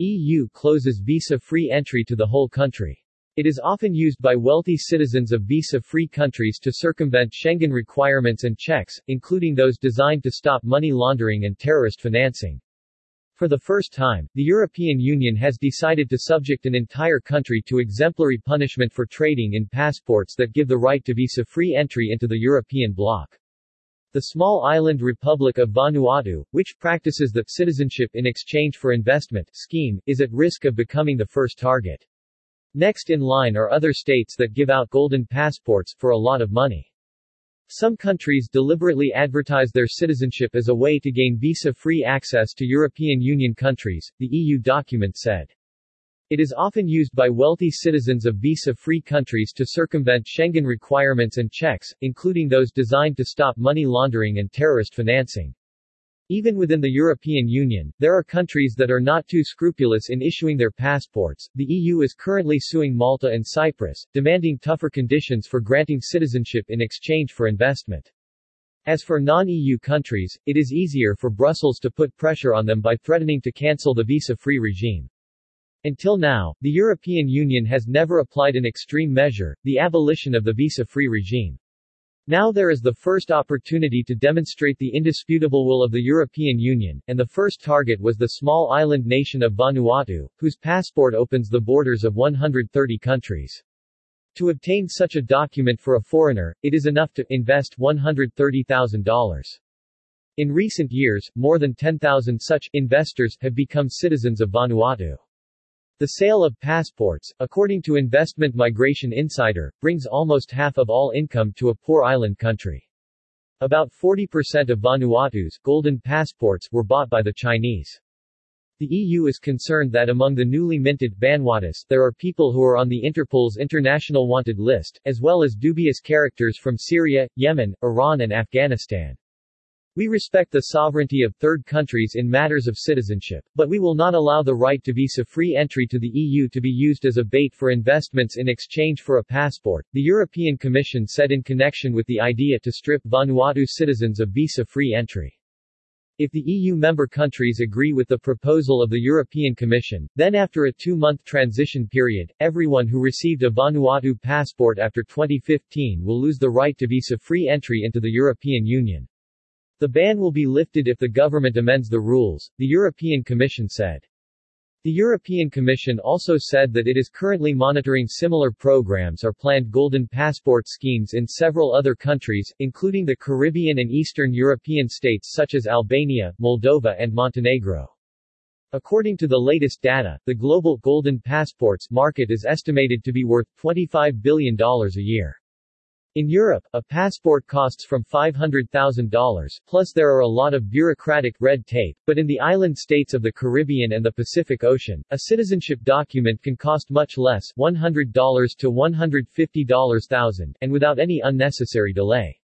EU closes visa-free entry to the whole country. It is often used by wealthy citizens of visa-free countries to circumvent Schengen requirements and checks, including those designed to stop money laundering and terrorist financing. For the first time, the European Union has decided to subject an entire country to exemplary punishment for trading in passports that give the right to visa-free entry into the European bloc. The small island Republic of Vanuatu, which practices the citizenship in exchange for investment scheme, is at risk of becoming the first target. Next in line are other states that give out golden passports for a lot of money. Some countries deliberately advertise their citizenship as a way to gain visa-free access to European Union countries, the EU document said. It is often used by wealthy citizens of visa-free countries to circumvent Schengen requirements and checks, including those designed to stop money laundering and terrorist financing. Even within the European Union, there are countries that are not too scrupulous in issuing their passports. The EU is currently suing Malta and Cyprus, demanding tougher conditions for granting citizenship in exchange for investment. As for non-EU countries, it is easier for Brussels to put pressure on them by threatening to cancel the visa-free regime. Until now, the European Union has never applied an extreme measure, the abolition of the visa-free regime. Now there is the first opportunity to demonstrate the indisputable will of the European Union, and the first target was the small island nation of Vanuatu, whose passport opens the borders of 130 countries. To obtain such a document for a foreigner, it is enough to invest $130,000. In recent years, more than 10,000 such investors have become citizens of Vanuatu. The sale of passports, according to Investment Migration Insider, brings almost half of all income to a poor island country. About 40% of Vanuatu's golden passports were bought by the Chinese. The EU is concerned that among the newly minted Vanuatus, there are people who are on the Interpol's international wanted list, as well as dubious characters from Syria, Yemen, Iran and Afghanistan. We respect the sovereignty of third countries in matters of citizenship, but we will not allow the right to visa-free entry to the EU to be used as a bait for investments in exchange for a passport, the European Commission said in connection with the idea to strip Vanuatu citizens of visa-free entry. If the EU member countries agree with the proposal of the European Commission, then after a two-month transition period, everyone who received a Vanuatu passport after 2015 will lose the right to visa-free entry into the European Union. The ban will be lifted if the government amends the rules, the European Commission said. The European Commission also said that it is currently monitoring similar programs or planned golden passport schemes in several other countries, including the Caribbean and Eastern European states such as Albania, Moldova and Montenegro. According to the latest data, the global golden passports market is estimated to be worth $25 billion a year. In Europe, a passport costs from $500,000, plus there are a lot of bureaucratic red tape, but in the island states of the Caribbean and the Pacific Ocean, a citizenship document can cost much less $100 to $150,000 and without any unnecessary delay.